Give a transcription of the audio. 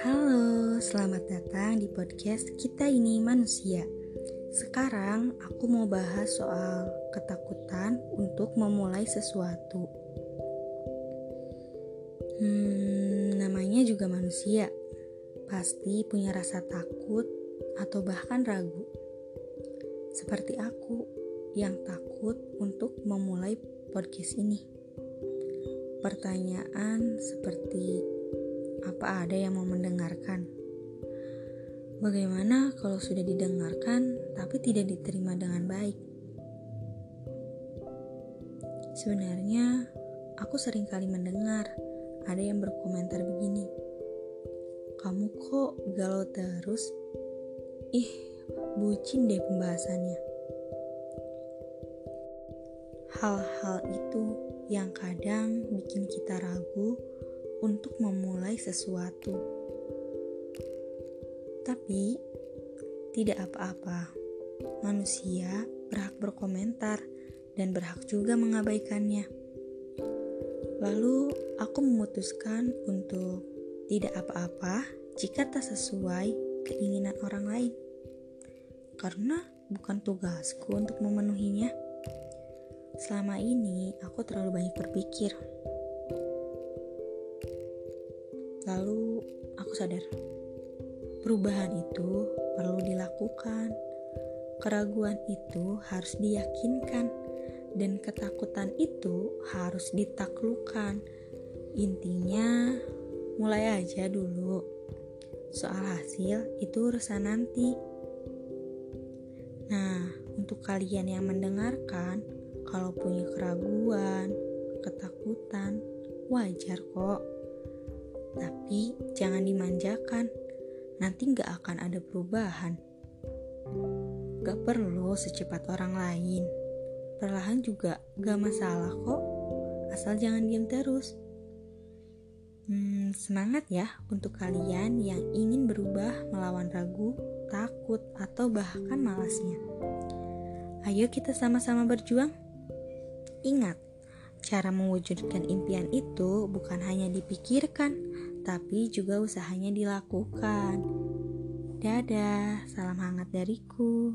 Halo, selamat datang di podcast Kita Ini Manusia. Sekarang aku mau bahas soal ketakutan untuk memulai sesuatu. Hmm, namanya juga manusia. Pasti punya rasa takut atau bahkan ragu. Seperti aku yang takut untuk memulai podcast ini. Pertanyaan seperti apa ada yang mau mendengarkan? Bagaimana kalau sudah didengarkan tapi tidak diterima dengan baik? Sebenarnya, aku sering kali mendengar ada yang berkomentar begini. Kamu kok galau terus? Ih, bucin deh pembahasannya. Hal-hal itu yang kadang bikin kita ragu untuk memulai sesuatu. Tapi, tidak apa-apa. Manusia berhak berkomentar dan berhak juga mengabaikannya. Lalu, aku memutuskan untuk tidak apa-apa jika tak sesuai keinginan orang lain. Karena bukan tugasku untuk memenuhinya. Selama ini, aku terlalu banyak berpikir Lalu aku sadar, perubahan itu perlu dilakukan. Keraguan itu harus diyakinkan dan ketakutan itu harus ditaklukkan. Intinya, mulai aja dulu. Soal hasil itu urusan nanti. Nah, untuk kalian yang mendengarkan, kalau punya keraguan, ketakutan, wajar kok. Tapi jangan dimanjakan, nanti gak akan ada perubahan. Gak perlu secepat orang lain, perlahan juga gak masalah kok, asal jangan diam terus. Hmm, semangat ya untuk kalian yang ingin berubah melawan ragu, takut, atau bahkan malasnya. Ayo kita sama-sama berjuang. Ingat, Cara mewujudkan impian itu bukan hanya dipikirkan, tapi juga usahanya dilakukan. Dadah, salam hangat dariku.